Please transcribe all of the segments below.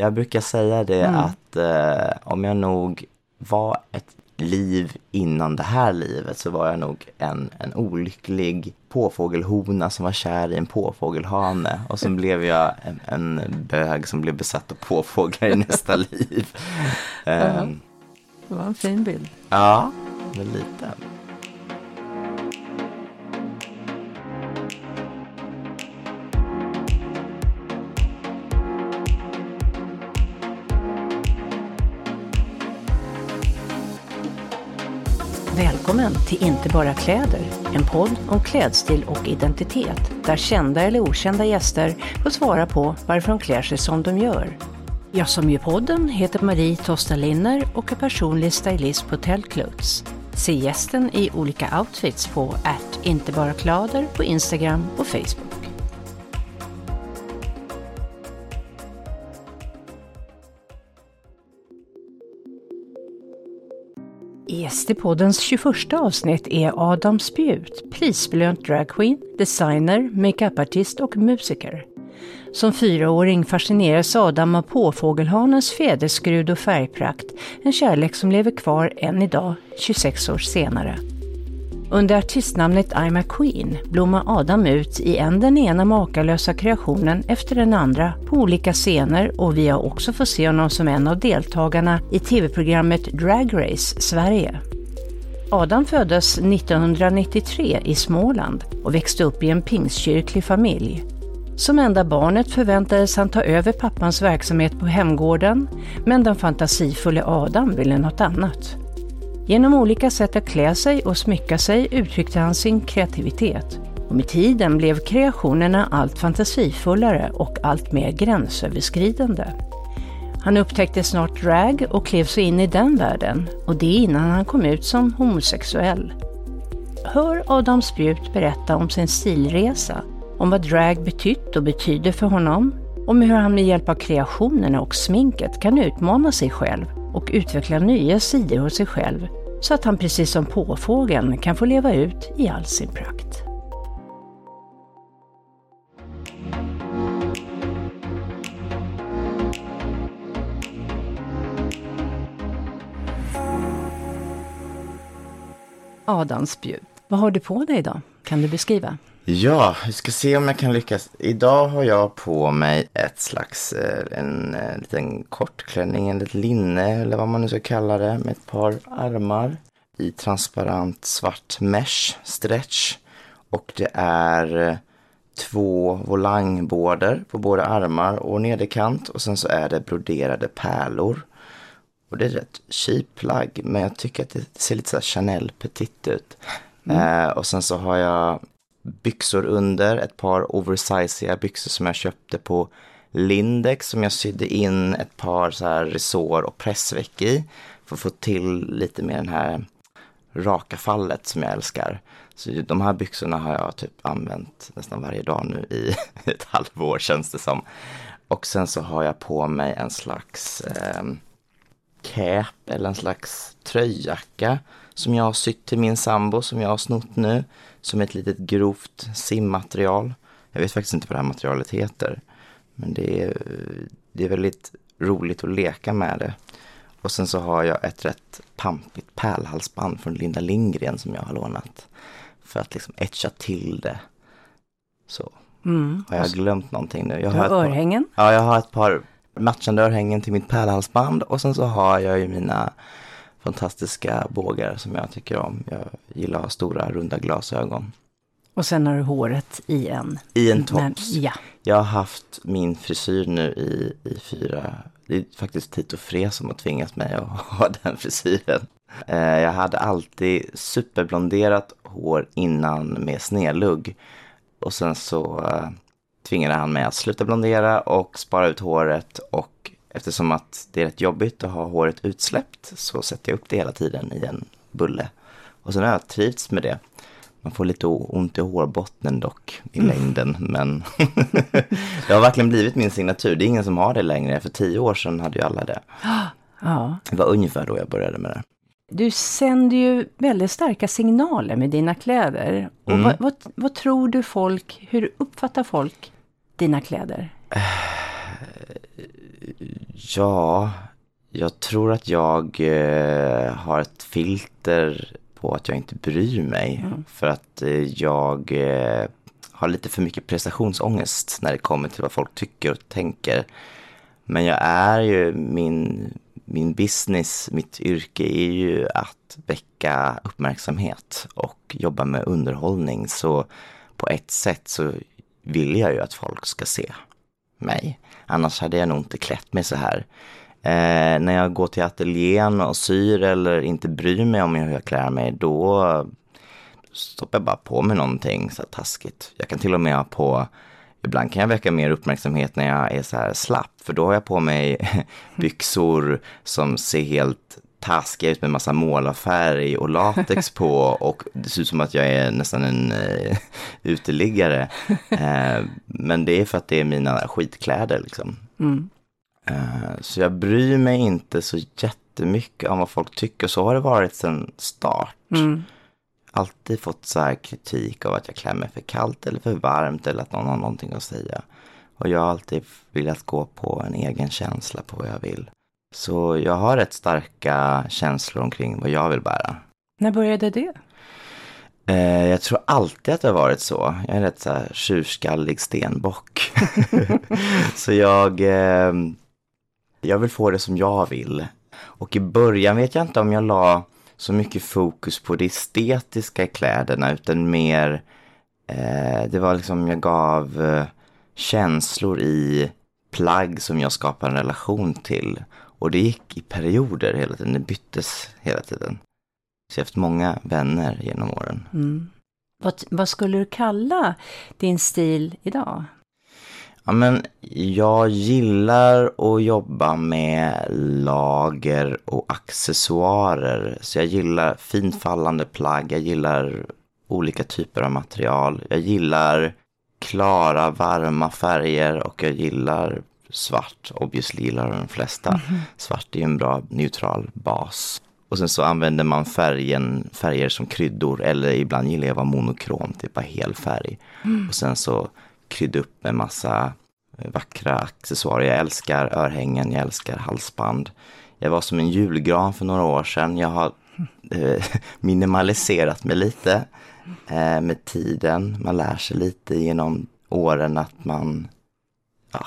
Jag brukar säga det mm. att eh, om jag nog var ett liv innan det här livet så var jag nog en, en olycklig påfågelhona som var kär i en påfågelhane och sen blev jag en, en bög som blev besatt av påfåglar i nästa liv. Um, det var en fin bild. Ja, men lite. Välkommen till Inte bara kläder, en podd om klädstil och identitet där kända eller okända gäster får svara på varför de klär sig som de gör. Jag som gör podden heter Marie Tosta Linner och är personlig stylist på Tellclothes. Se gästen i olika outfits på att inte bara kläder på Instagram och Facebook. Gäst i poddens 21 avsnitt är Adam Spjut, prisbelönt dragqueen, designer, makeupartist och musiker. Som fyraåring fascineras Adam av påfågelhanens fjäderskrud och färgprakt, en kärlek som lever kvar än idag, 26 år senare. Under artistnamnet I'm a Queen blommar Adam ut i en den ena makalösa kreationen efter den andra på olika scener och vi har också fått se honom som en av deltagarna i tv-programmet Drag Race Sverige. Adam föddes 1993 i Småland och växte upp i en pingstkyrklig familj. Som enda barnet förväntades han ta över pappans verksamhet på hemgården, men den fantasifulla Adam ville något annat. Genom olika sätt att klä sig och smycka sig uttryckte han sin kreativitet. Och med tiden blev kreationerna allt fantasifullare och allt mer gränsöverskridande. Han upptäckte snart drag och klev sig in i den världen och det innan han kom ut som homosexuell. Hör Adam Spjut berätta om sin stilresa, om vad drag betytt och betyder för honom, om hur han med hjälp av kreationerna och sminket kan utmana sig själv och utveckla nya sidor hos sig själv så att han precis som påfågeln kan få leva ut i all sin prakt. Adam Spjut, vad har du på dig idag? Kan du beskriva? Ja, vi ska se om jag kan lyckas. Idag har jag på mig ett slags, eh, en, en eh, liten kortklänning, en liten linne eller vad man nu ska kalla det, med ett par armar i transparent svart mesh stretch. Och det är eh, två volangbårder på båda armar och nederkant och sen så är det broderade pärlor. Och det är rätt cheap plagg men jag tycker att det ser lite så Chanel petit ut. Mm. Eh, och sen så har jag byxor under, ett par oversiziga byxor som jag köpte på Lindex som jag sydde in ett par så här resår och pressveck i. För att få till lite mer den här raka fallet som jag älskar. Så de här byxorna har jag typ använt nästan varje dag nu i ett halvår känns det som. Och sen så har jag på mig en slags eh, cap eller en slags tröjjacka som jag har sytt till min sambo som jag har snott nu. Som ett litet grovt simmaterial. Jag vet faktiskt inte vad det här materialet heter. Men det är, det är väldigt roligt att leka med det. Och sen så har jag ett rätt pampigt pärlhalsband från Linda Lindgren som jag har lånat. För att liksom etcha till det. Så. Mm. Har jag glömt någonting nu? Jag har, har örhängen? Par, ja, jag har ett par matchande örhängen till mitt pärlhalsband. Och sen så har jag ju mina fantastiska bågar som jag tycker om. Jag gillar att ha stora runda glasögon. Och sen har du håret i en... I en tops. ja. Jag har haft min frisyr nu i, i fyra... Det är faktiskt Tito Fre som har tvingat mig att ha den frisyren. Eh, jag hade alltid superblonderat hår innan med snedlugg. Och sen så eh, tvingade han mig att sluta blondera och spara ut håret och Eftersom att det är rätt jobbigt att ha håret utsläppt så sätter jag upp det hela tiden i en bulle. Och sen har jag trivts med det. Man får lite ont i hårbotten dock i mm. längden, men det har verkligen blivit min signatur. Det är ingen som har det längre. För tio år sedan hade ju alla det. Ja. Det var ungefär då jag började med det. Du sänder ju väldigt starka signaler med dina kläder. Och mm. vad, vad, vad tror du folk, hur uppfattar folk dina kläder? Ja, jag tror att jag eh, har ett filter på att jag inte bryr mig. Mm. För att eh, jag eh, har lite för mycket prestationsångest när det kommer till vad folk tycker och tänker. Men jag är ju min, min business, mitt yrke är ju att väcka uppmärksamhet och jobba med underhållning. Så på ett sätt så vill jag ju att folk ska se mig. Annars hade jag nog inte klätt mig så här. Eh, när jag går till ateljén och syr eller inte bryr mig om hur jag klär mig, då stoppar jag bara på mig någonting så här taskigt. Jag kan till och med ha på, ibland kan jag väcka mer uppmärksamhet när jag är så här slapp, för då har jag på mig byxor som ser helt taskiga ut med massa målarfärg och latex på och det ser ut som att jag är nästan en uh, uteliggare. Uh, men det är för att det är mina skitkläder liksom. Mm. Uh, så jag bryr mig inte så jättemycket om vad folk tycker. Så har det varit sedan start. Mm. Alltid fått så här kritik av att jag klär mig för kallt eller för varmt eller att någon har någonting att säga. Och jag har alltid velat gå på en egen känsla på vad jag vill. Så jag har rätt starka känslor omkring vad jag vill bära. När började det? Eh, jag tror alltid att det har varit så. Jag är en rätt så här tjurskallig stenbock. så jag, eh, jag vill få det som jag vill. Och i början vet jag inte om jag la så mycket fokus på det estetiska i kläderna utan mer eh, det var liksom jag gav känslor i plagg som jag skapade en relation till. Och det gick i perioder hela tiden, det byttes hela tiden. Så jag har haft många vänner genom åren. Mm. Vad, vad skulle du kalla din stil idag? Ja, men jag gillar att jobba med lager och accessoarer. Så jag gillar fint fallande plagg, jag gillar olika typer av material. Jag gillar klara, varma färger och jag gillar svart. Obviously gillar de flesta. Mm -hmm. Svart är ju en bra neutral bas. Och sen så använder man färgen, färger som kryddor eller ibland gillar jag att vara monokrom, typ bara hel färg. Mm. Och sen så krydda upp med massa eh, vackra accessoarer. Jag älskar örhängen, jag älskar halsband. Jag var som en julgran för några år sedan. Jag har eh, minimaliserat mig lite eh, med tiden. Man lär sig lite genom åren att man ja,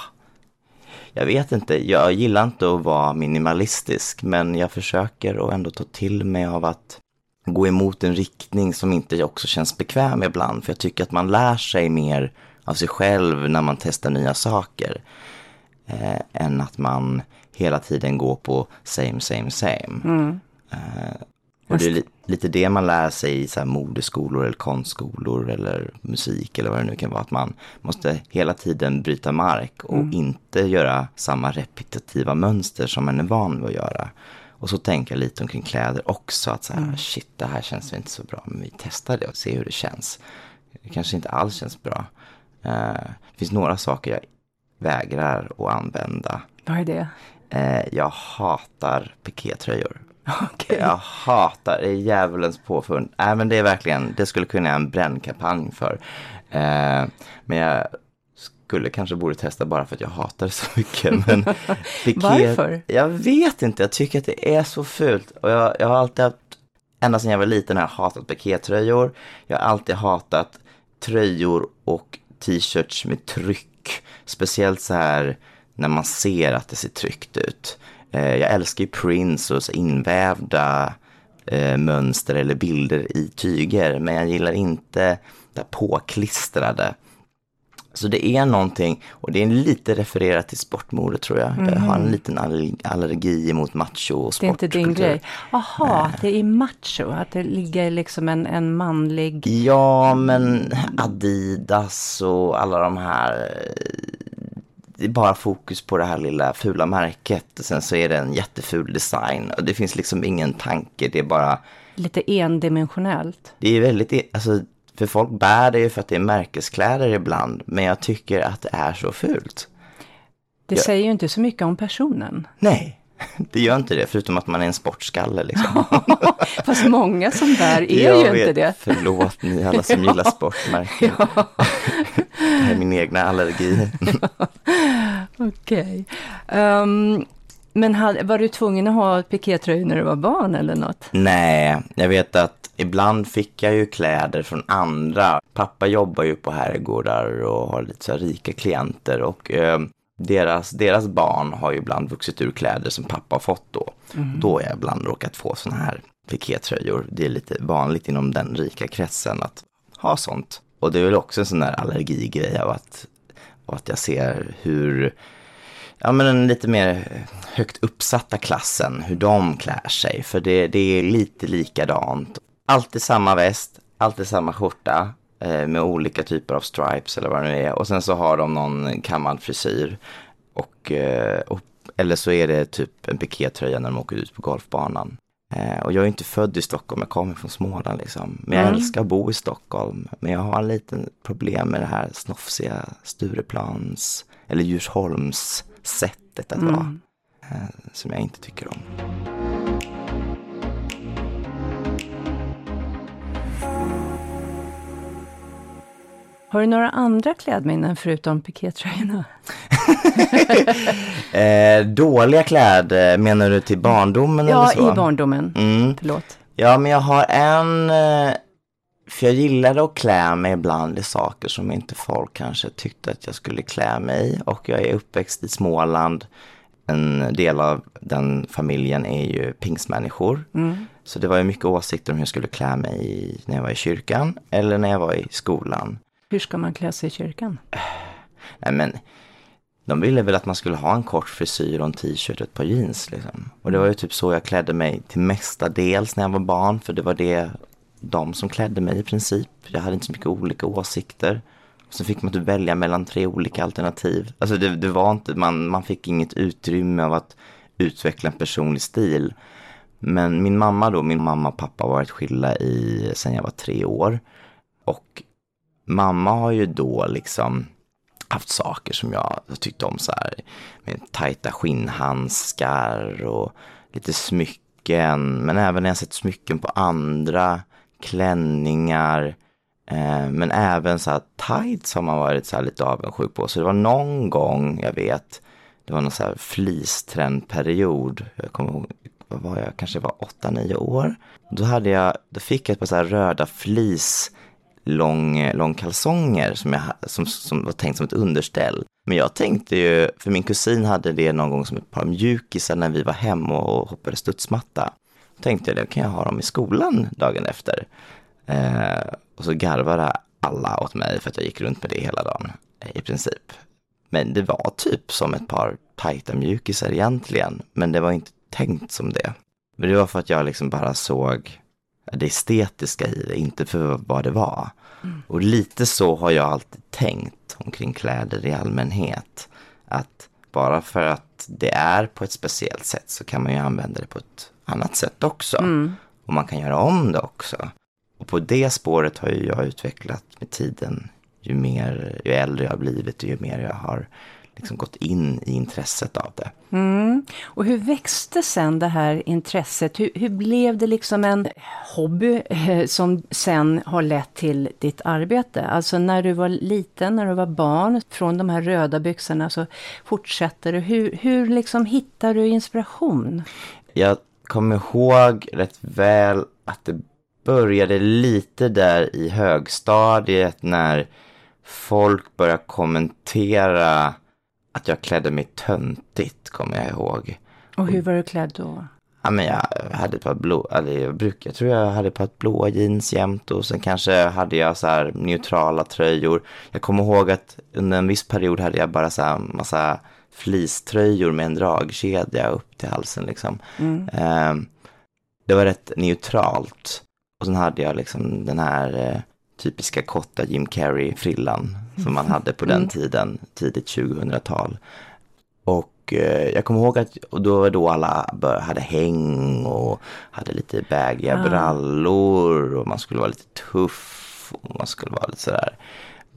jag vet inte, jag gillar inte att vara minimalistisk men jag försöker att ändå ta till mig av att gå emot en riktning som inte också känns bekväm ibland. För jag tycker att man lär sig mer av sig själv när man testar nya saker. Eh, än att man hela tiden går på same, same, same. Mm. Eh, och det är lite det man lär sig i så modeskolor eller konstskolor eller musik eller vad det nu kan vara. Att man måste hela tiden bryta mark och mm. inte göra samma repetitiva mönster som man är van vid att göra. Och så tänka lite omkring kläder också. Att så här, mm. shit, det här känns inte så bra. Men vi testar det och ser hur det känns. Det kanske inte alls känns bra. Uh, det finns några saker jag vägrar att använda. Vad är det? Uh, jag hatar pikétröjor. Okay. Jag hatar, det är djävulens påfund. Nej men det är verkligen, det skulle kunna en brännkampanj för. Eh, men jag skulle kanske borde testa bara för att jag hatar det så mycket. Men piket, Varför? Jag vet inte, jag tycker att det är så fult. Och jag, jag har alltid haft, ända sedan jag var liten har jag hatat pikétröjor. Jag har alltid hatat tröjor och t-shirts med tryck. Speciellt så här när man ser att det ser tryckt ut. Eh, jag älskar ju prints och invävda eh, mönster eller bilder i tyger. Men jag gillar inte det påklistrade. Så det är någonting, och det är lite refererat till sportmode tror jag. Mm. Jag har en mhm. liten allergi mot macho och sport. Det är inte din grej. Jaha, det är macho, att det ligger liksom en, en manlig... Ja, men Adidas och alla de här det är bara fokus på det här lilla fula märket. Sen så är det en jätteful design. Och det finns liksom ingen tanke, det är bara... Lite endimensionellt. Det är väldigt, alltså, för folk bär det ju för att det är märkeskläder ibland. Men jag tycker att det är så fult. Det jag... säger ju inte så mycket om personen. Nej, det gör inte det, förutom att man är en sportskalle liksom. Fast många som bär är jag ju vet, inte det. Förlåt ni alla som gillar sportmärken. Ja. det här är min egna allergi. Okej. Okay. Um, ehm, Men var du tvungen att ha pikétröjor när du var barn eller något? Nej, jag vet att ibland fick jag ju kläder från andra. Pappa jobbar ju på herrgårdar och har lite så rika klienter och eh, deras, deras barn har ju ibland vuxit ur kläder som pappa har fått då. Mm. Då har jag ibland råkat få sådana här pikétröjor. Det är lite vanligt inom den rika kretsen att ha sånt. Och det är väl också en sån där allergigrej av att, av att jag ser hur ja, men den lite mer högt uppsatta klassen, hur de klär sig. För det, det är lite likadant. Alltid samma väst, alltid samma skjorta med olika typer av stripes eller vad det nu är. Och sen så har de någon kammad frisyr. Och, eh, och, eller så är det typ en pikétröja när de åker ut på golfbanan. Eh, och jag är inte född i Stockholm, jag kommer från Småland liksom. Men jag mm. älskar att bo i Stockholm. Men jag har en liten problem med det här snofsiga Stureplans eller Djursholms sättet att mm. vara. Eh, som jag inte tycker om. Har du några andra klädminnen förutom pikétröjorna? eh, dåliga kläder, menar du till barndomen? Ja, eller så? i barndomen. Mm. Förlåt. Ja, men jag har en... Eh, för jag gillade att klä mig ibland i saker som inte folk kanske tyckte att jag skulle klä mig i. Och jag är uppväxt i Småland. En del av den familjen är ju pingsmänniskor. Mm. Så det var ju mycket åsikter om hur jag skulle klä mig när jag var i kyrkan eller när jag var i skolan. Hur ska man klä sig i kyrkan? Nej men, de ville väl att man skulle ha en kort frisyr och en t-shirt och ett par jeans liksom. Och det var ju typ så jag klädde mig till mestadels när jag var barn, för det var det de som klädde mig i princip. Jag hade inte så mycket olika åsikter. Så fick man typ välja mellan tre olika alternativ. Alltså det, det var inte, man, man fick inget utrymme av att utveckla en personlig stil. Men min mamma då, min mamma och pappa har varit skilda i, sen jag var tre år. Och mamma har ju då liksom haft saker som jag tyckte om så här med tajta skinnhandskar och lite smycken. Men även när jag sett smycken på andra, klänningar. Eh, men även så här tights har man varit så här lite avundsjuk på. Så det var någon gång, jag vet, det var någon så här fleecetrendperiod. Jag kommer ihåg, vad var jag, kanske var 8-9 år. Då hade jag, då fick jag ett par så här röda fleece lång, långkalsonger som, jag, som, som var tänkt som ett underställ. Men jag tänkte ju, för min kusin hade det någon gång som ett par mjukisar när vi var hemma och hoppade studsmatta. Då tänkte jag, då kan jag ha dem i skolan dagen efter. Eh, och så garvade alla åt mig för att jag gick runt med det hela dagen, i princip. Men det var typ som ett par tajta mjukisar egentligen, men det var inte tänkt som det. Men det var för att jag liksom bara såg det estetiska i det, inte för vad det var. Mm. Och lite så har jag alltid tänkt omkring kläder i allmänhet. Att bara för att det är på ett speciellt sätt så kan man ju använda det på ett annat sätt också. Mm. Och man kan göra om det också. Och på det spåret har ju jag utvecklat med tiden. Ju mer, ju äldre jag har blivit och ju mer jag har liksom gått in i intresset av det. Mm. Och hur växte sen det här intresset? Hur, hur blev det liksom en hobby eh, som sen har lett till ditt arbete? Alltså när du var liten, när du var barn, från de här röda byxorna så fortsätter du. Hur, hur liksom hittar du inspiration? Jag kommer ihåg rätt väl att det började lite där i högstadiet när folk började kommentera att jag klädde mig töntigt, kommer jag ihåg. Och hur var du klädd då? Ja, men jag hade ett par blå, eller jag brukar, jag tror jag hade ett par blåa jeans jämt och sen kanske hade jag så här neutrala tröjor. Jag kommer ihåg att under en viss period hade jag bara så här massa fleecetröjor med en dragkedja upp till halsen liksom. Mm. Um, det var rätt neutralt. Och sen hade jag liksom den här uh, typiska korta Jim Carrey-frillan som man hade på den mm. tiden, tidigt 2000-tal. Och eh, jag kommer ihåg att då var då alla hade häng och hade lite bägiga ah. brallor och man skulle vara lite tuff och man skulle vara lite sådär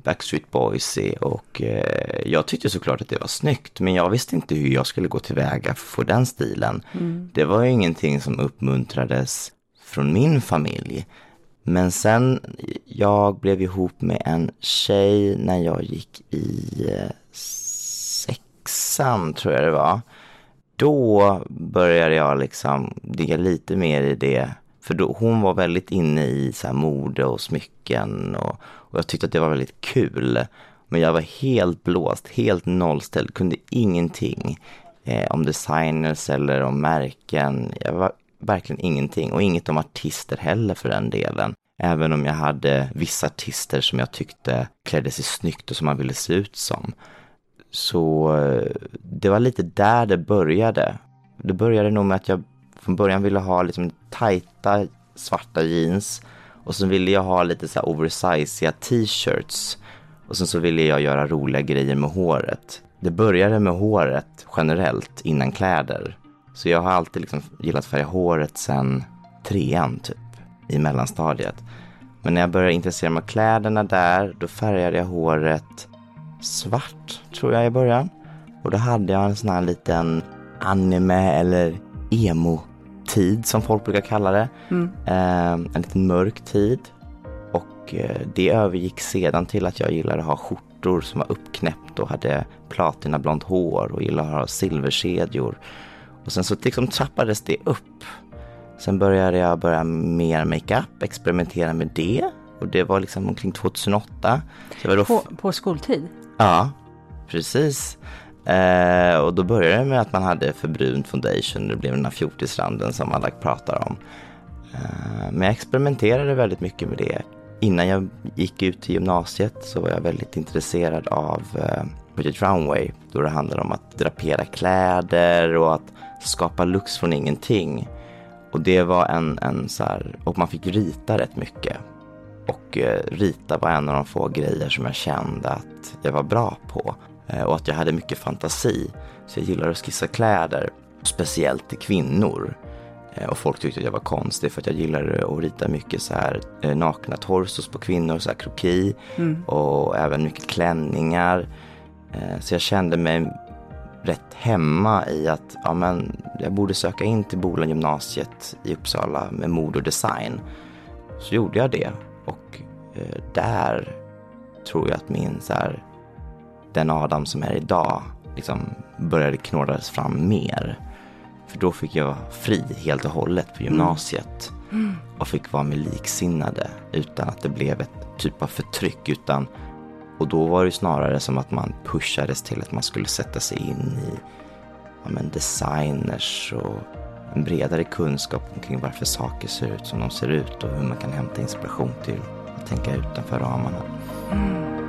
Backstreet Boysy och eh, jag tyckte såklart att det var snyggt men jag visste inte hur jag skulle gå tillväga för att få den stilen. Mm. Det var ju ingenting som uppmuntrades från min familj. Men sen, jag blev ihop med en tjej när jag gick i eh, sexan tror jag det var. då började jag liksom digga lite mer i det. För då, hon var väldigt inne i så här mode och smycken och, och jag tyckte att det var väldigt kul. Men jag var helt blåst, helt nollställd, kunde ingenting eh, om designers eller om märken. Jag var verkligen ingenting och inget om artister heller för den delen. Även om jag hade vissa artister som jag tyckte klädde sig snyggt och som man ville se ut som. Så eh, det var lite där det började. Det började nog med att jag från början ville ha liksom tajta svarta jeans och så ville jag ha lite så här oversized t-shirts och sen så ville jag göra roliga grejer med håret. Det började med håret generellt innan kläder. Så jag har alltid liksom gillat färga håret sen trean typ i mellanstadiet. Men när jag började intressera mig av kläderna där, då färgade jag håret svart tror jag i början. Och då hade jag en sån här liten anime eller emo-tid som folk brukar kalla det. Mm. Eh, en liten mörk tid. Och eh, det övergick sedan till att jag gillade att ha skjortor som var uppknäppt och hade platinablont hår och gillade att ha silverkedjor. Och sen så liksom trappades det upp. Sen började jag börja mer makeup, experimentera med det. Och det var liksom omkring 2008. på, på skoltid? Ja, precis. Eh, och då började det med att man hade för brunt foundation. Det blev den här fjortisranden som alla pratar om. Eh, men jag experimenterade väldigt mycket med det. Innan jag gick ut till gymnasiet så var jag väldigt intresserad av eh, Project Runway. Då det handlade om att drapera kläder och att skapa looks från ingenting. Och det var en, en så här, och man fick rita rätt mycket. Och eh, rita var en av de få grejer som jag kände att jag var bra på. Eh, och att jag hade mycket fantasi. Så jag gillade att skissa kläder, speciellt till kvinnor. Eh, och folk tyckte att jag var konstig för att jag gillade att rita mycket så här eh, nakna torsos på kvinnor, så här kroki. Mm. Och även mycket klänningar. Eh, så jag kände mig rätt hemma i att ja, men, jag borde söka in till Bolan gymnasiet i Uppsala med mode och design. Så gjorde jag det och eh, där tror jag att min så här, den Adam som är idag liksom började knådas fram mer. För då fick jag fri helt och hållet på gymnasiet mm. och fick vara med liksinnade utan att det blev ett typ av förtryck utan och då var det snarare som att man pushades till att man skulle sätta sig in i ja, men designers och en bredare kunskap omkring varför saker ser ut som de ser ut och hur man kan hämta inspiration till att tänka utanför ramarna. Mm.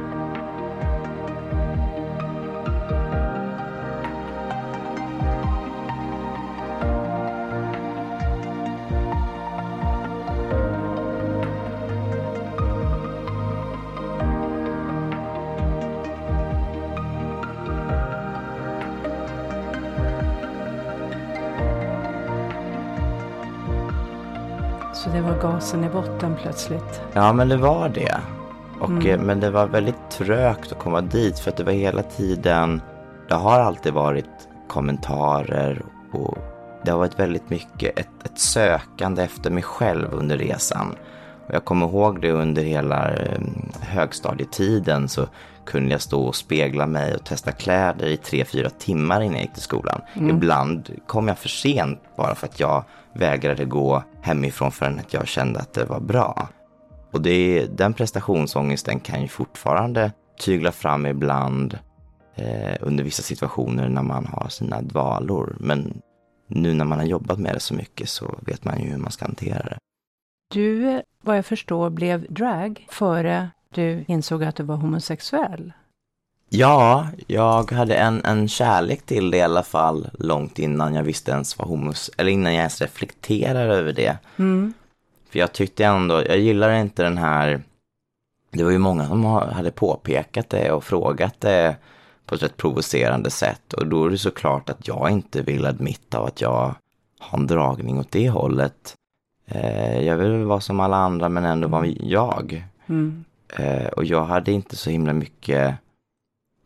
Gasen i botten plötsligt. Ja, men det var det. Och, mm. Eh, men det var väldigt trögt att komma dit för att det var hela tiden, det har alltid varit kommentarer och det har varit väldigt mycket ett, ett sökande efter mig själv under resan. Och jag kommer ihåg det under hela eh, högstadietiden så kunde jag stå och spegla mig och testa kläder i tre, fyra timmar innan jag gick till skolan. Mm. Ibland kom jag för sent bara för att jag vägrade gå hemifrån förrän att jag kände att det var bra. Och det, den prestationsångesten kan ju fortfarande tygla fram ibland eh, under vissa situationer när man har sina dvalor. Men nu när man har jobbat med det så mycket så vet man ju hur man ska hantera det. Du, vad jag förstår, blev drag före du insåg att du var homosexuell. Ja, jag hade en, en kärlek till det i alla fall långt innan jag visste ens vad homos... Eller innan jag ens reflekterade över det. Mm. För jag tyckte ändå, jag gillar inte den här... Det var ju många som hade påpekat det och frågat det på ett rätt provocerande sätt. Och då är det såklart att jag inte vill admitta att jag har en dragning åt det hållet. Eh, jag vill vara som alla andra men ändå vara jag. Mm. Eh, och jag hade inte så himla mycket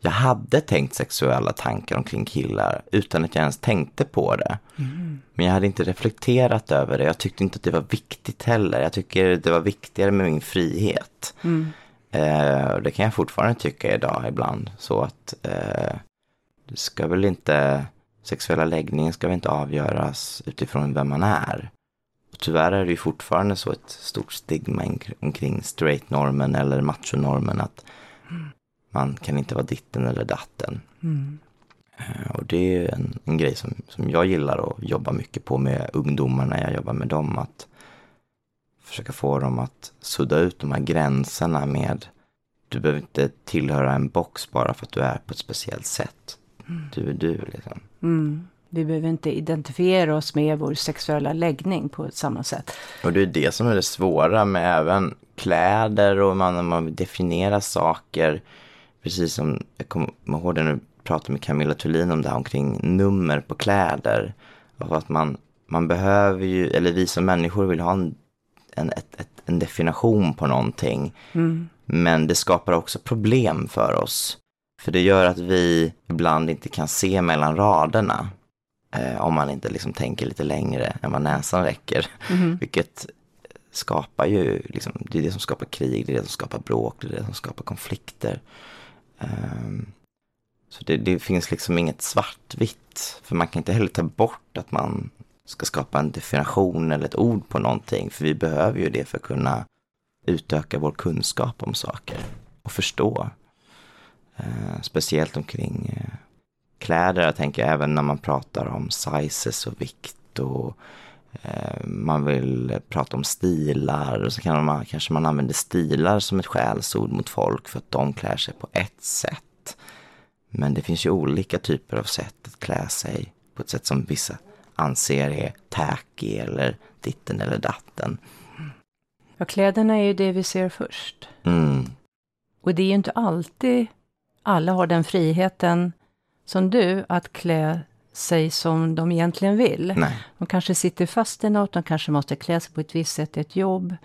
jag hade tänkt sexuella tankar omkring killar utan att jag ens tänkte på det. Mm. Men jag hade inte reflekterat över det. Jag tyckte inte att det var viktigt heller. Jag tycker det var viktigare med min frihet. Mm. Eh, det kan jag fortfarande tycka idag ibland. Så att eh, du ska väl inte sexuella läggningen ska väl inte avgöras utifrån vem man är. Tyvärr är det ju fortfarande så ett stort stigma omkring straight-normen eller machonormen att mm. man kan inte vara ditten eller datten. Mm. Eh, och det är en, en grej som, som jag gillar att jobba mycket på med ungdomar när jag jobbar med dem. Att försöka få dem att sudda ut de här gränserna med du behöver inte tillhöra en box bara för att du är på ett speciellt sätt. Mm. Du är du liksom. Mm. Vi behöver inte identifiera oss med vår sexuella läggning på samma sätt. Och det är det som är det svåra med även kläder och man, man definierar saker. Precis som jag kommer ihåg det när du pratade med Camilla Thulin om det här omkring nummer på kläder. Och att man, man behöver ju, eller vi som människor vill ha en, en, ett, ett, en definition på någonting. Mm. Men det skapar också problem för oss. För det gör att vi ibland inte kan se mellan raderna. Eh, om man inte liksom tänker lite längre än vad näsan räcker. Mm. Vilket skapar ju, liksom, det är det som skapar krig, det är det som skapar bråk, det är det som skapar konflikter. Um, så det, det, finns liksom inget svartvitt. För man kan inte heller ta bort att man ska skapa en definition eller ett ord på någonting. För vi behöver ju det för att kunna utöka vår kunskap om saker och förstå. Eh, speciellt omkring eh, kläder. Jag tänker även när man pratar om sizes och vikt och eh, man vill prata om stilar så kan man, kanske man använder stilar som ett skällsord mot folk för att de klär sig på ett sätt. Men det finns ju olika typer av sätt att klä sig på ett sätt som vissa anser är tacky eller ditten eller datten. Ja, kläderna är ju det vi ser först. Mm. Och det är ju inte alltid alla har den friheten som du att klä sig som de egentligen vill. Nej. De kanske sitter fast i något, de kanske måste klä sig på ett visst sätt i ett jobb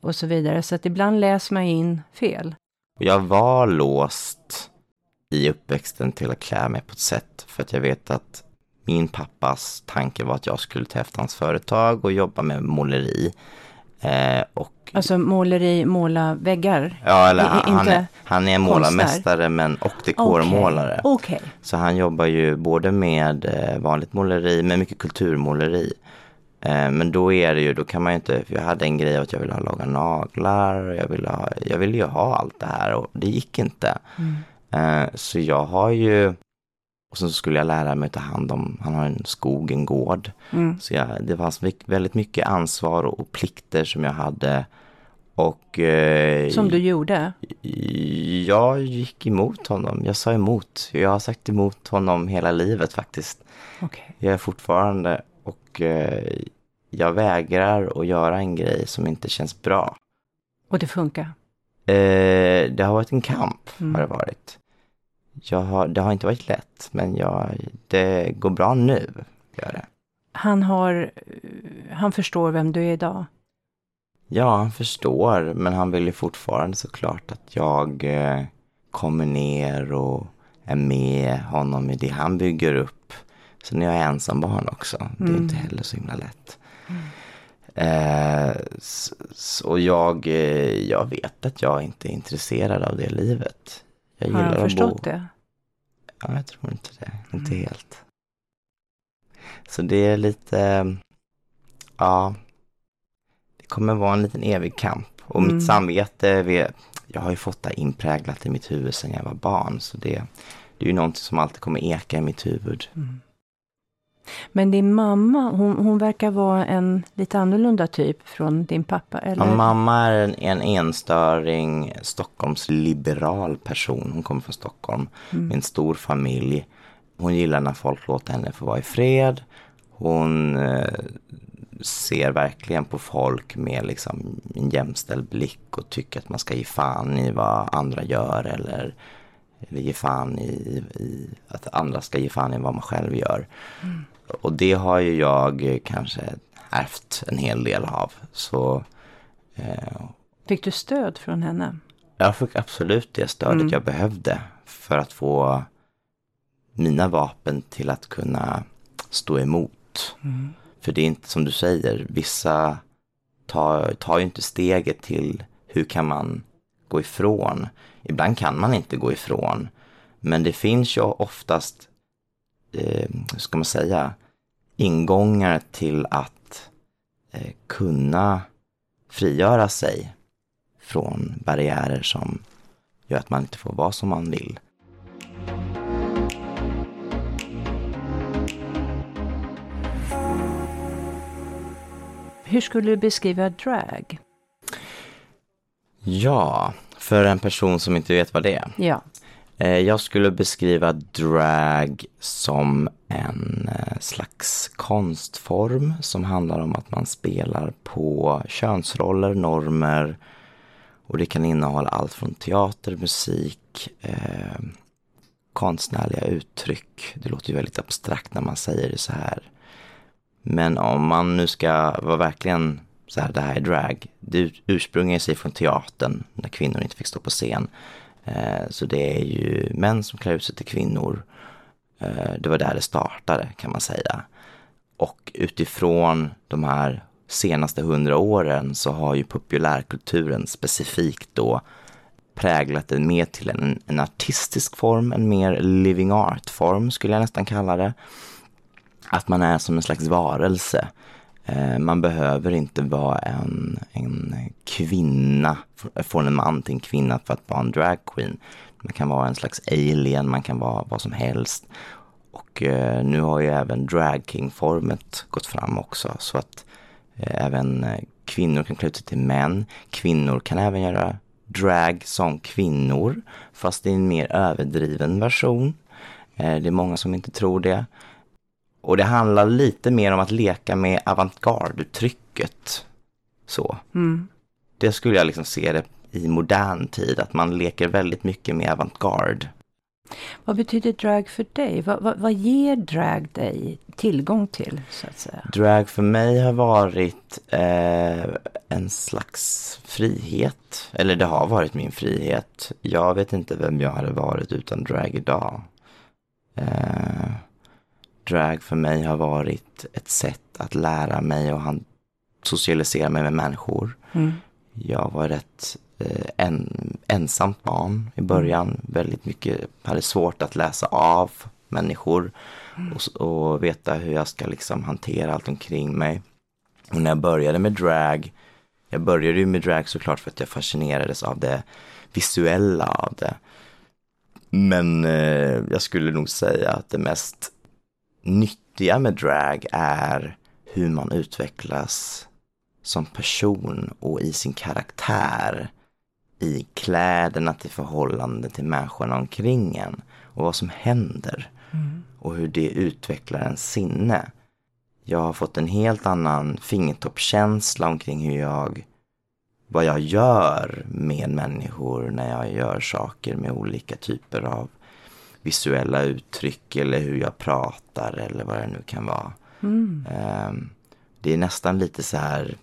och så vidare. Så att ibland läser man in fel. Jag var låst i uppväxten till att klä mig på ett sätt för att jag vet att min pappas tanke var att jag skulle ta efter hans företag och jobba med måleri. Eh, och, alltså måleri, måla väggar? Ja, eller han, han, är, han är målarmästare men, och dekormålare. Okay. okay. Så han jobbar ju både med eh, vanligt måleri men mycket kulturmåleri. Eh, men då är det ju, då kan man ju inte, för jag hade en grej att jag ville ha laga naglar, jag ville, ha, jag ville ju ha allt det här och det gick inte. Mm. Eh, så jag har ju och sen så skulle jag lära mig att ta hand om, han har en skog, en gård. Mm. Så jag, det fanns väldigt mycket ansvar och plikter som jag hade. Och, eh, som du gjorde? Jag gick emot honom. Jag sa emot. Jag har sagt emot honom hela livet faktiskt. Okay. Jag är fortfarande och eh, jag vägrar att göra en grej som inte känns bra. Och det funkar? Eh, det har varit en kamp, mm. har det varit jag har, det har inte varit lätt, men jag, det går bra nu. Gör det. Han, har, han förstår vem du är idag? Ja, han förstår, men han vill ju fortfarande såklart att jag eh, kommer ner och är med honom i det han bygger upp. Sen är jag ensam barn också. Det är mm. inte heller så himla lätt. Mm. Eh, så jag, eh, jag vet att jag inte är intresserad av det livet. Jag Har han förstått det? Ja, jag tror inte det. Inte mm. helt. Så det är lite, ja, det kommer vara en liten evig kamp. Och mm. mitt samvete, jag har ju fått det inpräglat i mitt huvud sedan jag var barn. Så det, det är ju någonting som alltid kommer eka i mitt huvud. Mm. Men din mamma, hon, hon verkar vara en lite annorlunda typ från din pappa, eller? Ja, mamma är en, en enstöring, Stockholmsliberal person. Hon kommer från Stockholm mm. med en stor familj. Hon gillar när folk låter henne få vara i fred. Hon eh, ser verkligen på folk med liksom en jämställd blick och tycker att man ska ge fan i vad andra gör eller, eller ge fan i, i, att andra ska ge fan i vad man själv gör. Mm. Och det har ju jag kanske ärvt en hel del av. Så, eh, fick du stöd från henne? Jag fick absolut det stödet mm. jag behövde för att få mina vapen till att kunna stå emot. Mm. För det är inte som du säger, vissa tar, tar ju inte steget till hur kan man gå ifrån. Ibland kan man inte gå ifrån. Men det finns ju oftast eh, hur ska man säga, ingångar till att eh, kunna frigöra sig från barriärer som gör att man inte får vara som man vill. Hur skulle du beskriva drag? Ja, för en person som inte vet vad det är. Ja. Eh, jag skulle beskriva drag som en eh, slags konstform som handlar om att man spelar på könsroller, normer och det kan innehålla allt från teater, musik, eh, konstnärliga uttryck. Det låter ju väldigt abstrakt när man säger det så här. Men om man nu ska vara verkligen så här, det här är drag. Det ursprungar sig från teatern när kvinnor inte fick stå på scen. Eh, så det är ju män som klär ut sig till kvinnor. Eh, det var där det startade kan man säga. Och utifrån de här senaste hundra åren så har ju populärkulturen specifikt då präglat den mer till en, en artistisk form, en mer living art-form skulle jag nästan kalla det. Att man är som en slags varelse. Eh, man behöver inte vara en, en kvinna, från en man till en kvinna för att vara en dragqueen. Man kan vara en slags alien, man kan vara vad som helst. Och eh, nu har ju även dragking-formet gått fram också så att eh, även kvinnor kan klä ut sig till män. Kvinnor kan även göra drag som kvinnor fast i en mer överdriven version. Det är många som inte tror det. Och det handlar lite mer om att leka med avantgarde-uttrycket. Så. Mm. Det skulle jag liksom se det i modern tid, att man leker väldigt mycket med avantgarde. Vad betyder drag för dig? Vad, vad, vad, ger drag dig tillgång till? så att säga? Drag för mig har varit eh, en slags frihet. Eller det har varit min frihet. Jag vet inte vem jag hade varit utan drag idag. Eh, drag för mig har varit ett sätt att lära mig och han socialisera mig med människor. Mm. Jag var rätt eh, en, ensamt barn i början. Väldigt mycket, hade svårt att läsa av människor mm. och, och, veta hur jag ska liksom hantera allt omkring mig. Och när jag började med drag, jag började ju med drag såklart för att jag fascinerades av det visuella av det. Men eh, jag skulle nog säga att det mest nyttiga med drag är hur man utvecklas som person och i sin karaktär. I kläderna till förhållande till människorna omkring en och vad som händer. Mm. Och hur det utvecklar en sinne. Jag har fått en helt annan fingertoppskänsla omkring hur jag vad jag gör med människor när jag gör saker med olika typer av visuella uttryck eller hur jag pratar eller vad det nu kan vara. Mm. Um, det är nästan lite så här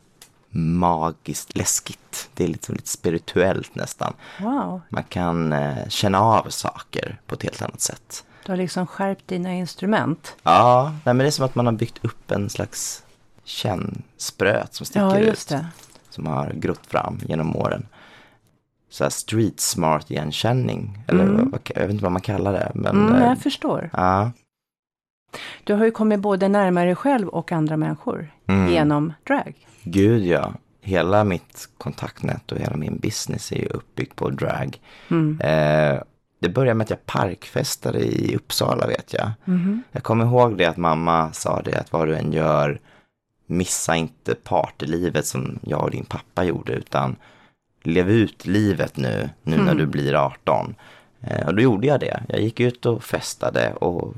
magiskt läskigt. Det är liksom lite spirituellt nästan. Wow. Man kan uh, känna av saker på ett helt annat sätt. Du har liksom skärpt dina instrument. Ja, nej, men det är som att man har byggt upp en slags kännspröt som sticker ja, ut. Det. Som har grott fram genom åren så street smart igenkänning. Eller mm. jag vet inte vad man kallar det. Men, mm, jag eh, förstår. Ja. Du har ju kommit både närmare dig själv och andra människor mm. genom drag. Gud ja. Hela mitt kontaktnät och hela min business är ju uppbyggt på drag. Mm. Eh, det började med att jag parkfestade i Uppsala vet jag. Mm. Jag kommer ihåg det att mamma sa det att vad du än gör, missa inte partylivet som jag och din pappa gjorde utan lev ut livet nu, nu mm. när du blir 18. Eh, och då gjorde jag det. Jag gick ut och festade och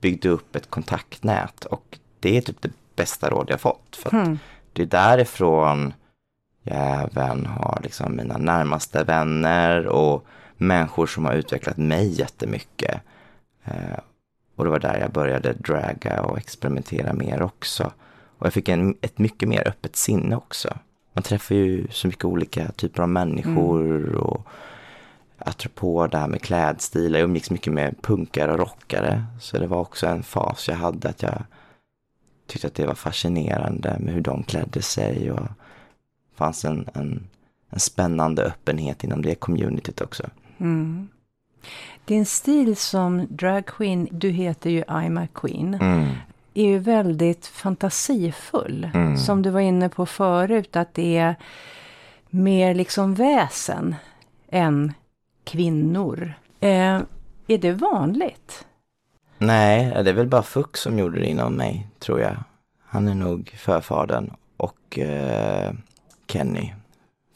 byggde upp ett kontaktnät och det är typ det bästa råd jag fått. För mm. Det är därifrån jag även har liksom mina närmaste vänner och människor som har utvecklat mig jättemycket. Eh, och det var där jag började draga och experimentera mer också. Och jag fick en, ett mycket mer öppet sinne också man träffar ju så mycket olika typer av människor mm. och apropå det här med klädstil, jag umgicks mycket med punkare och rockare. Så det var också en fas jag hade att jag tyckte att det var fascinerande med hur de klädde sig och fanns en, en, en spännande öppenhet inom det communityt också. Mm. Din stil som dragqueen, du heter ju I'm a Queen, Mm. Är ju väldigt fantasifull. Mm. Som du var inne på förut, att det är mer liksom väsen än kvinnor. Eh, är det vanligt? Nej, det är väl bara Fuck som gjorde det inom mig, tror jag. Han är nog förfadern och eh, Kenny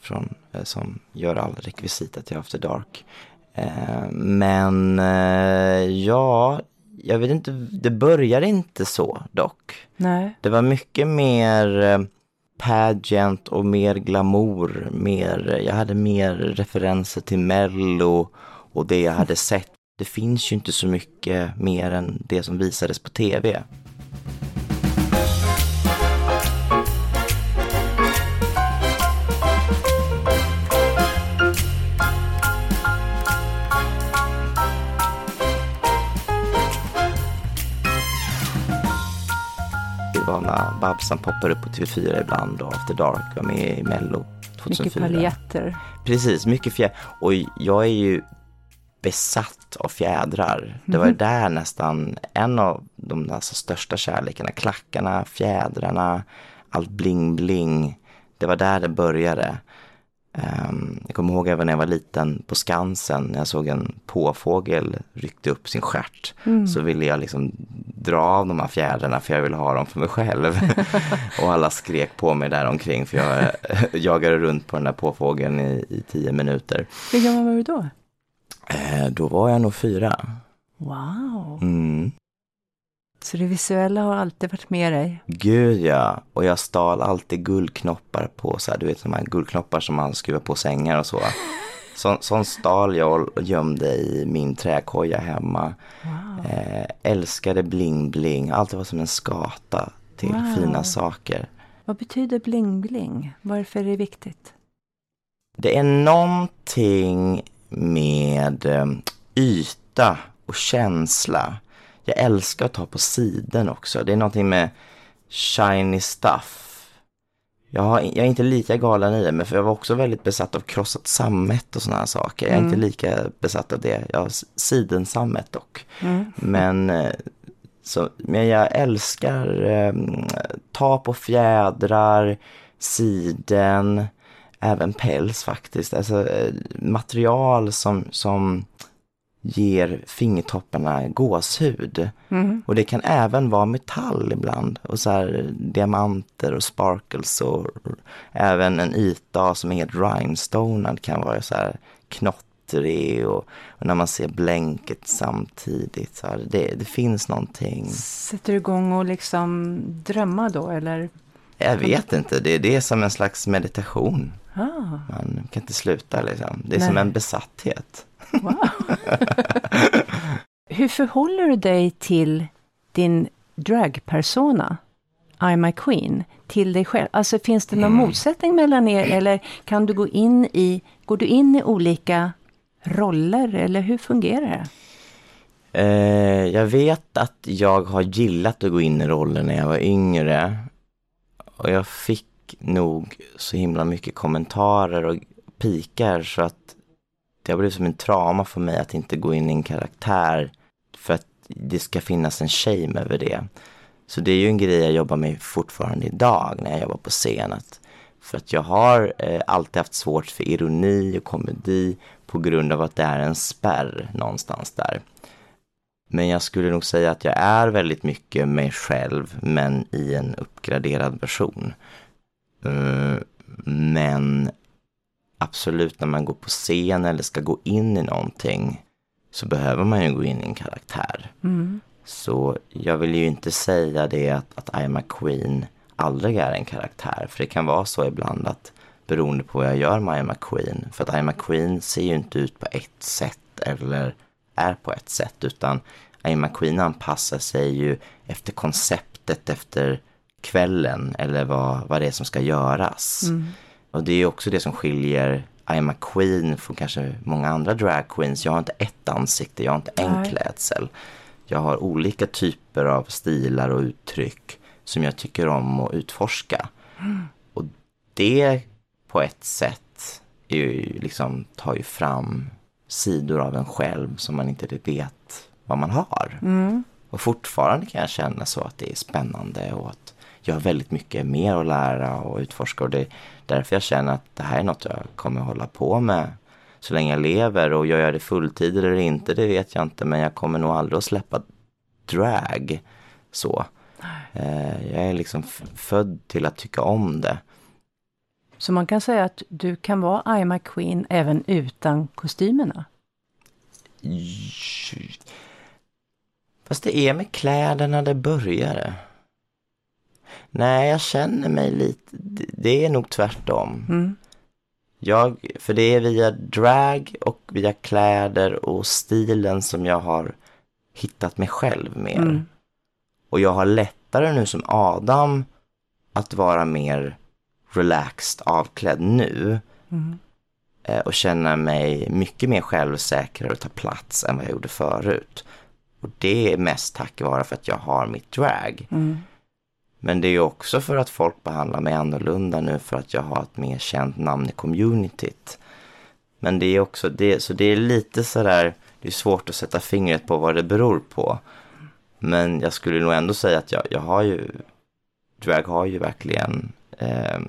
från, eh, som gör all rekvisita till After Dark. Eh, men eh, ja, jag vet inte, det började inte så dock. Nej. Det var mycket mer eh, pageant och mer glamour. Mer, jag hade mer referenser till Mello och det jag hade sett. Det finns ju inte så mycket mer än det som visades på tv. Babsan poppade upp på TV4 ibland och After Dark var med i Mello 2004. Mycket paljetter. Precis, mycket fjädrar. Och jag är ju besatt av fjädrar. Det var ju där nästan en av de alltså, största kärlekarna. Klackarna, fjädrarna, allt bling-bling. Det var där det började. Ehm, jag kommer ihåg även när jag var liten på Skansen, när jag såg en påfågel ryckte upp sin stjärt. Så ville jag liksom dra av de här fjädrarna för jag ville ha dem för mig själv. och alla skrek på mig där omkring för jag jagade runt på den där påfågeln i, i tio minuter. Hur gammal var du då? Eh, då var jag nog fyra. Wow. Mm. Så det visuella har alltid varit med dig? Gud ja, och jag stal alltid guldknoppar på så här, du vet de här guldknoppar som man skruvar på sängar och så. Så, sån stal jag och gömde i min träkoja hemma. Wow. Eh, älskade bling-bling, alltid var som en skata till Wow. fina saker. Vad betyder bling-bling? Varför är det viktigt? Det är någonting med eh, yta och känsla. Jag älskar att ta på siden också. Det är någonting med shiny stuff. Jag, har, jag är inte lika galen i det, men för jag var också väldigt besatt av krossat sammet och sådana här saker. Jag är inte lika besatt av det. Jag har sidensammet dock. Men, eh, så, men jag älskar eh, ta på fjädrar, siden, även päls faktiskt. Alltså eh, material som, som ger fingertopparna gåshud. Och det kan även vara metall ibland. Och så här diamanter och sparkles och även en yta som är helt rhinestonad kan vara så här knottrig och, och när man ser blänket samtidigt. Så här, det, det finns någonting. Sätter du igång och liksom drömma då eller? Jag vet inte, det, det är som en slags meditation. Ah, Man kan inte sluta liksom. Det är Nej. som en besatthet. wow. Hur förhåller du dig till din dragpersona, I'm a Queen, till dig själv? Alltså finns det någon motsättning mellan er eller kan du gå in i, går du in i olika roller eller hur fungerar det? Eh, jag vet att jag har gillat att gå in i rollen när jag var yngre. Och jag fick nog så himla mycket kommentarer och pikar så att det har blivit som en trauma för mig att inte gå in i en karaktär för att det ska finnas en shame över det. Så det är ju en grej jag jobbar med fortfarande idag när jag jobbar på scen. Att, för att jag har eh, alltid haft svårt för ironi och komedi på grund av att det är en spärr någonstans där. Men jag skulle nog säga att jag är väldigt mycket mig själv men i en uppgraderad version. Eh, men absolut när man går på scen eller ska gå in i någonting så behöver man ju gå in i en karaktär. Så jag vill ju inte säga det att, att I'm a Queen aldrig är en karaktär. För det kan vara så ibland att beroende på vad jag gör med I'm a Queen. För att I'm a Queen ser ju inte ut på ett sätt eller är på ett sätt. Utan I'm a Queen anpassar sig ju efter konceptet, efter kvällen eller vad, vad det är som ska göras. Och det är ju också det som skiljer I'm a Queen från kanske många andra drag queens. Jag har inte ett ansikte, jag har inte en Nej. klädsel. Jag har olika typer av stilar och uttryck som jag tycker om att utforska. Och det på ett sätt är ju liksom, tar ju fram sidor av en själv som man inte vet vad man har. Mm. Och fortfarande kan jag känna så att det är spännande och att jag har väldigt mycket mer att lära och utforska. Och det är därför jag känner att det här är något jag kommer hålla på med så länge jag lever. Och gör jag det fulltid eller inte, det vet jag inte. Men jag kommer nog aldrig att släppa drag så. Eh, jag är liksom född till att tycka om det. Så man kan säga att du kan vara I'm a Queen även utan kostymerna? Fast det är med kläderna det börjar. Nej, jag känner mig lite, det är nog tvärtom. Mm. Jag, för det är via drag och via kläder och stilen som jag har hittat mig själv mer. Mm. Och jag har lättare nu som Adam att vara mer relaxed avklädd nu. Mm. Och känna mig mycket mer självsäker och ta plats än vad jag gjorde förut. Och det är mest tack vare för att jag har mitt drag. Mm. Men det är också för att folk behandlar mig annorlunda nu för att jag har ett mer känt namn i communityt. Men det är också det, så det är lite sådär, det är svårt att sätta fingret på vad det beror på. Men jag skulle nog ändå säga att jag, jag har ju, drag har ju verkligen eh,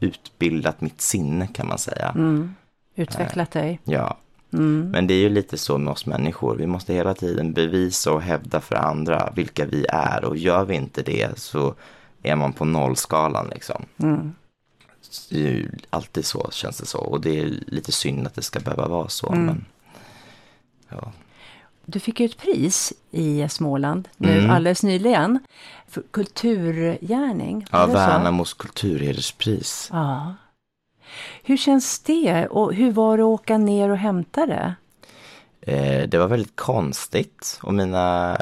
utbildat mitt sinne kan man säga. Mm. Utvecklat dig? Ja, Mm. men det är ju lite så med oss människor. Vi måste hela tiden bevisa och hävda för andra vilka vi är. Och gör vi inte det så är man på nollskalan liksom. Mm. Det är ju alltid så känns det så. Och det är lite synd att det ska behöva vara så. Mm. Men, ja. Du fick ju ett pris i Småland nu Mm. alldeles nyligen. För kulturgärning. ja? Värnamos kulturhederspris. Ja. Hur känns det och hur var det att åka ner och hämta det? Eh, det var väldigt konstigt och mina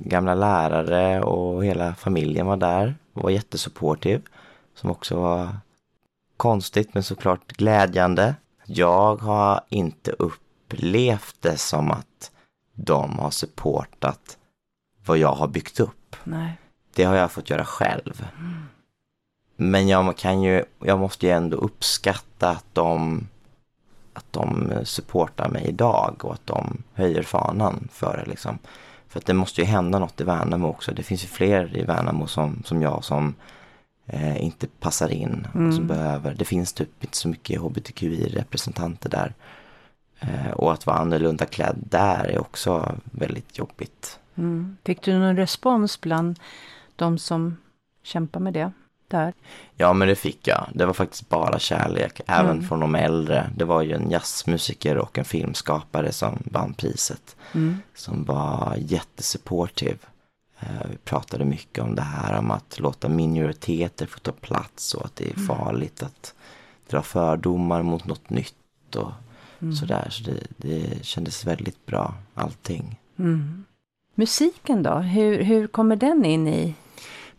gamla lärare och hela familjen var där och var jättesupportive. Som också var konstigt men såklart glädjande. Jag har inte upplevt det som att de har supportat vad jag har byggt upp. Nej. Det har jag fått göra själv. Men jag kan ju, jag måste ju ändå uppskatta att de, att de supportar mig idag och att de höjer fanan för det liksom. För att det måste ju hända något i Värnamo också. Det finns ju fler i Värnamo som, som jag som eh, inte passar in och som behöver. Det finns typ inte så mycket hbtqi-representanter där. Eh, och att vara annorlunda klädd där är också väldigt jobbigt. Mm. Fick du någon respons bland de som kämpar med det där? Ja men det fick jag. Det var faktiskt bara kärlek, även Mm. från de äldre. Det var ju en jazzmusiker och en filmskapare som vann priset. Mm. Som var jättesupportive. Eh, Vi pratade mycket om det här om att låta minoriteter få ta plats och att det är Mm. farligt att dra fördomar mot något nytt och Mm. sådär. Så det, det kändes väldigt bra, allting. Mm. Musiken då, hur, hur kommer den in i?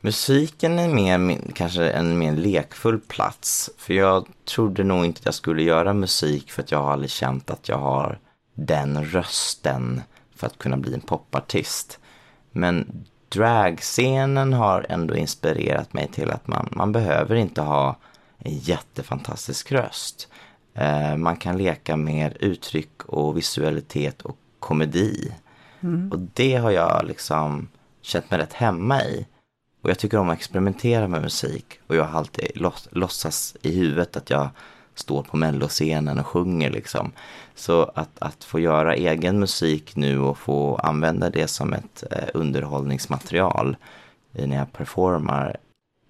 Musiken är mer, min- kanske en mer lekfull plats. För jag trodde nog inte att jag skulle göra musik för att jag har aldrig känt att jag har den rösten för att kunna bli en popartist. Men dragscenen har ändå inspirerat mig till att man, man behöver inte ha en jättefantastisk röst. Eh, man kan leka med uttryck och visualitet och komedi. Och det har jag liksom känt mig rätt hemma i. Och jag tycker om att experimentera med musik. Och jag har alltid låts, låtsas i huvudet att jag står på melloscenen och sjunger liksom. Så att, att få göra egen musik nu och få använda det som ett eh, underhållningsmaterial när jag performar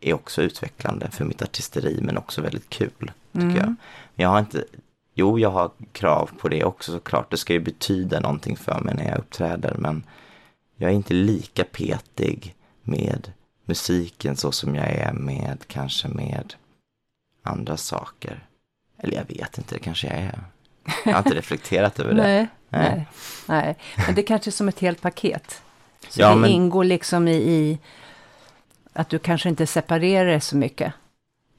är också utvecklande för mitt artisteri men också väldigt kul tycker jag. Men jag har inte, jo jag har krav på det också såklart. Det ska ju betyda någonting för mig när jag uppträder men jag är inte lika petig med musiken så som jag är med kanske med andra saker. Eller jag vet inte, det kanske jag är. Jag har inte reflekterat över det. Nej, Nej. nej. Men det kanske är som ett helt paket. Så Ja, det men- ingår liksom i, i att du kanske inte separerar det så mycket.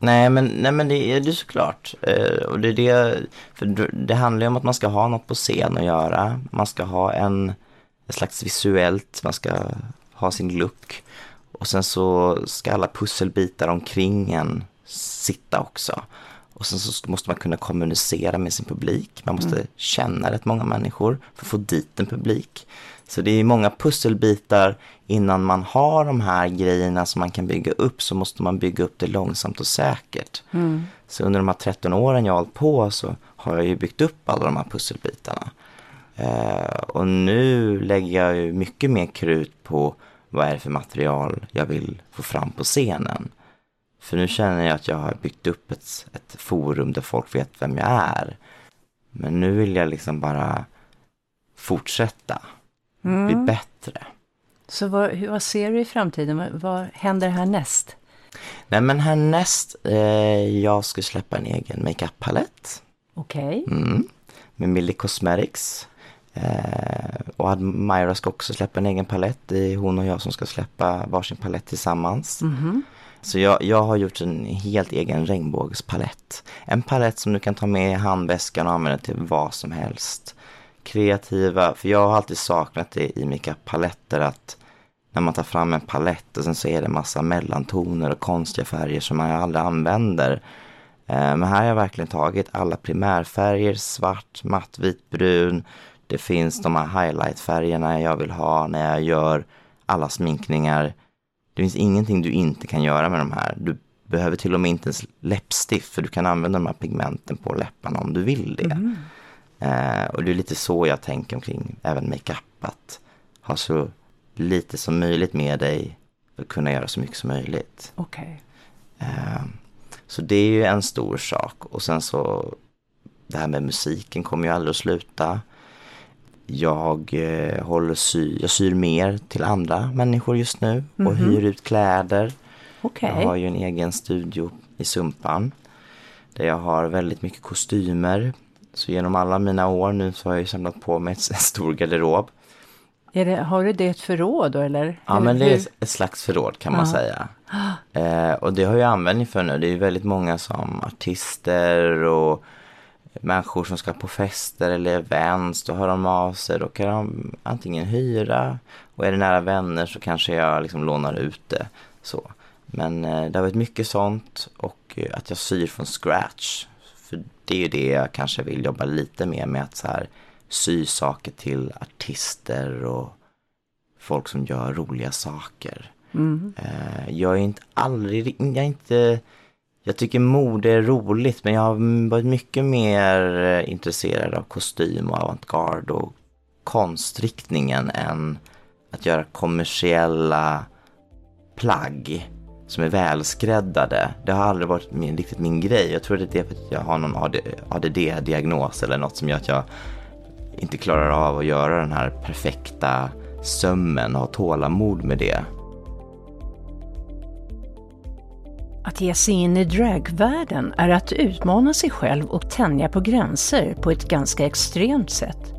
Nej men, nej, men det är det såklart. Eh, och det, är det, för det- handlar ju om att man ska ha något på scen att göra. Man ska ha en, ett slags visuellt, man ska ha sin look. Och sen så ska alla pusselbitar omkring en sitta också. Och sen så måste man kunna kommunicera med sin publik. Man måste mm. känna rätt många människor för att få dit en publik. Så det är många pusselbitar innan man har de här grejerna som man kan bygga upp så måste man bygga upp det långsamt och säkert. Mm. Så under de här 13 åren jag har hållit på så har jag ju byggt upp alla de här pusselbitarna. Eh, och nu lägger jag ju mycket mer krut på vad är det för material jag vill få fram på scenen. För nu känner jag att jag har byggt upp ett, ett forum där folk vet vem jag är. Men nu vill jag liksom bara fortsätta mm. bli bättre. Så vad, vad, ser du i framtiden? Vad, vad händer härnäst? Nej men härnäst, eh, jag ska släppa en egen makeup-palett. Okej. Okay. Mm, med Millie Cosmetics. Eh, och Admira ska också släppa en egen palett. Det är hon och jag som ska släppa varsin palett tillsammans. Mm -hmm. Så jag, jag har gjort en helt egen regnbågspalett. En palett som du kan ta med i handväskan och använda till vad som helst. Kreativa, för jag har alltid saknat det i makeup-paletter att när man tar fram en palett och sen så är det massa mellantoner och konstiga färger som man aldrig använder. Eh, men här har jag verkligen tagit alla primärfärger, svart, matt, vit, brun. Det finns de här highlightfärgerna jag vill ha när jag gör alla sminkningar. Det finns ingenting du inte kan göra med de här. Du behöver till och med inte ens läppstift för du kan använda de här pigmenten på läpparna om du vill det. Mm. Eh, och det är lite så jag tänker omkring även makeup. Att ha så lite som möjligt med dig för att kunna göra så mycket som möjligt. Okay. Eh, så det är ju en stor sak. Och sen så det här med musiken kommer ju aldrig att sluta. Jag, eh, håller sy, jag syr mer till andra människor just nu och mm -hmm. hyr ut kläder. Okay. Jag har ju en egen studio i Sumpan. Där jag har väldigt mycket kostymer. Så genom alla mina år nu så har jag samlat på mig en stor garderob. Det, har du det ett förråd då eller? Ja eller men det är ett slags förråd kan man säga. Eh, och det har jag användning för nu. Det är väldigt många som artister och människor som ska på fester eller events, då hör de av sig. Då kan de antingen hyra och är det nära vänner så kanske jag liksom lånar ut det. Så. Men eh, det har varit mycket sånt och eh, att jag syr från scratch. För det är ju det jag kanske vill jobba lite mer med att så här sy saker till artister och folk som gör roliga saker. Mm. Eh, jag är inte aldrig, jag är inte jag tycker mode är roligt men jag har varit mycket mer eh, intresserad av kostym och avantgarde och konstriktningen än att göra kommersiella plagg som är välskräddade. Det har aldrig varit min, riktigt min grej. Jag tror det är för att jag har någon ADD-diagnos eller något som gör att jag inte klarar av att göra den här perfekta sömmen och ha tålamod med det. Att ge sig in i dragvärlden är att utmana sig själv och tänja på gränser på ett ganska extremt sätt.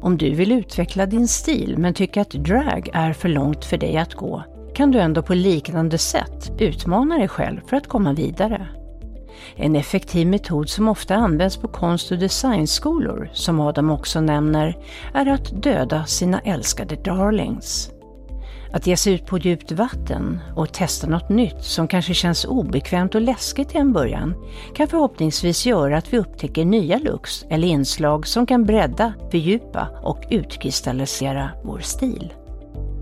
Om du vill utveckla din stil men tycker att drag är för långt för dig att gå kan du ändå på liknande sätt utmana dig själv för att komma vidare. En effektiv metod som ofta används på konst och designskolor, som Adam också nämner, är att döda sina älskade darlings. Att ge sig ut på djupt vatten och testa något nytt som kanske känns obekvämt och läskigt till en början kan förhoppningsvis göra att vi upptäcker nya looks eller inslag som kan bredda, fördjupa och utkristallisera vår stil.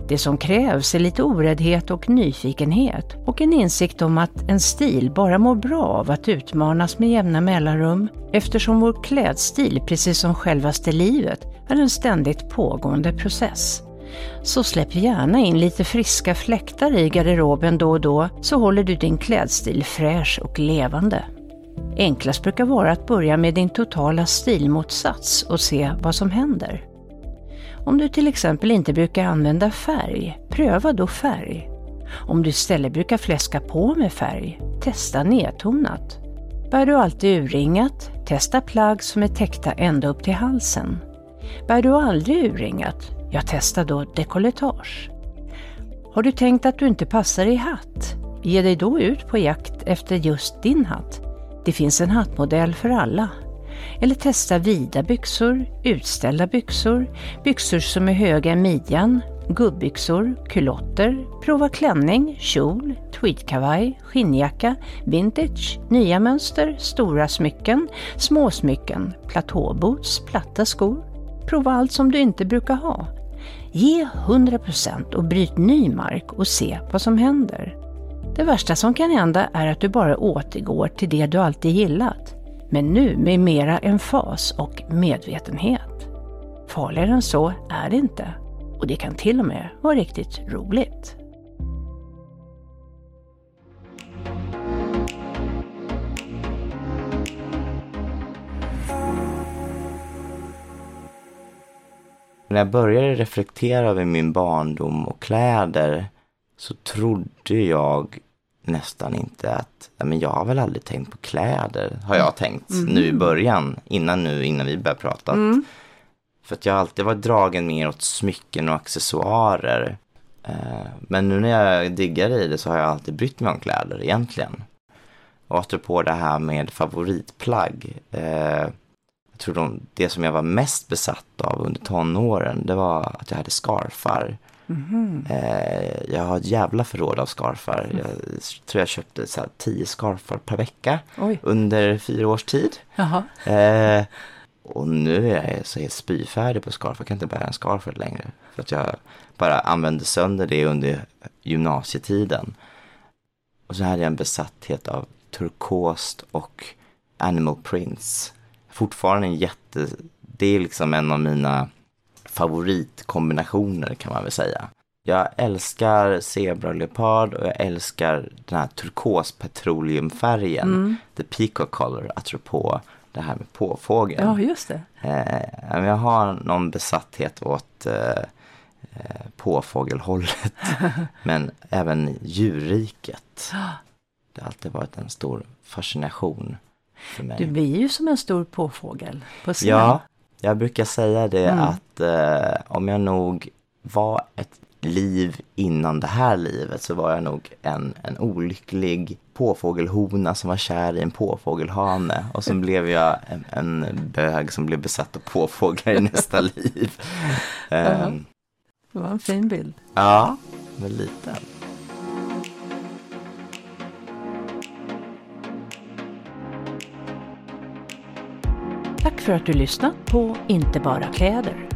Det som krävs är lite oräddhet och nyfikenhet och en insikt om att en stil bara mår bra av att utmanas med jämna mellanrum eftersom vår klädstil, precis som självaste livet, är en ständigt pågående process. Så släpp gärna in lite friska fläktar i garderoben då och då så håller du din klädstil fräsch och levande. Enklast brukar vara att börja med din totala stilmotsats och se vad som händer. Om du till exempel inte brukar använda färg, pröva då färg. Om du istället brukar fläska på med färg, testa nedtonat. Bär du alltid urringat, testa plagg som är täckta ända upp till halsen. Bär du aldrig urringat, jag testar då dekolletage. Har du tänkt att du inte passar i hatt? Ge dig då ut på jakt efter just din hatt. Det finns en hattmodell för alla. Eller testa vida byxor, utställda byxor, byxor som är höga i midjan, Gubbyxor, kulotter, prova klänning, kjol, tweedkavaj, skinnjacka, vintage, nya mönster, stora smycken, småsmycken, platåboots, platta skor. Prova allt som du inte brukar ha. Ge 100% och bryt ny mark och se vad som händer. Det värsta som kan hända är att du bara återgår till det du alltid gillat. Men nu med mera emfas och medvetenhet. Farligare än så är det inte. Och det kan till och med vara riktigt roligt. När jag började reflektera över min barndom och kläder så trodde jag nästan inte att, men jag har väl aldrig tänkt på kläder, har jag tänkt mm. nu i början, innan nu, innan vi började prata. Mm. För att jag alltid varit dragen mer åt smycken och accessoarer. Eh, men nu när jag diggar i det så har jag alltid brytt mig om kläder egentligen. Och apropå det här med favoritplagg. Eh, jag tror de, det som jag var mest besatt av under tonåren, det var att jag hade scarfar. Mm. Eh, jag har ett jävla förråd av scarfar. Jag tror jag köpte så här, tio scarfar per vecka Oj. under fyra års tid. Eh, och nu är jag så helt spyfärdig på scarf. Jag kan inte bära en scarf längre. För att jag bara använde sönder det under gymnasietiden. Och så hade jag en besatthet av turkost och animal prints. Fortfarande en jätte... Det är liksom en av mina favoritkombinationer kan man väl säga. Jag älskar zebra och leopard och jag älskar den här turkos petroleumfärgen. Mm. The peacock color, apropå det här med påfågel. Ja, just det. Eh, jag har någon besatthet åt eh, eh påfågelhållet. men även djurriket. Det har alltid varit en stor fascination för mig. Du blir ju som en stor påfågel på scen. Ja, jag brukar säga det mm. att eh, om jag nog var ett liv innan det här livet så var jag nog en, en olycklig påfågelhona som var kär i en påfågelhane och så blev jag en, en bög som blev besatt av påfåglar i nästa liv. Um, det var en fin bild. Ja, men liten. För att du lyssnat på Inte bara kläder.